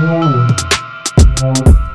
Música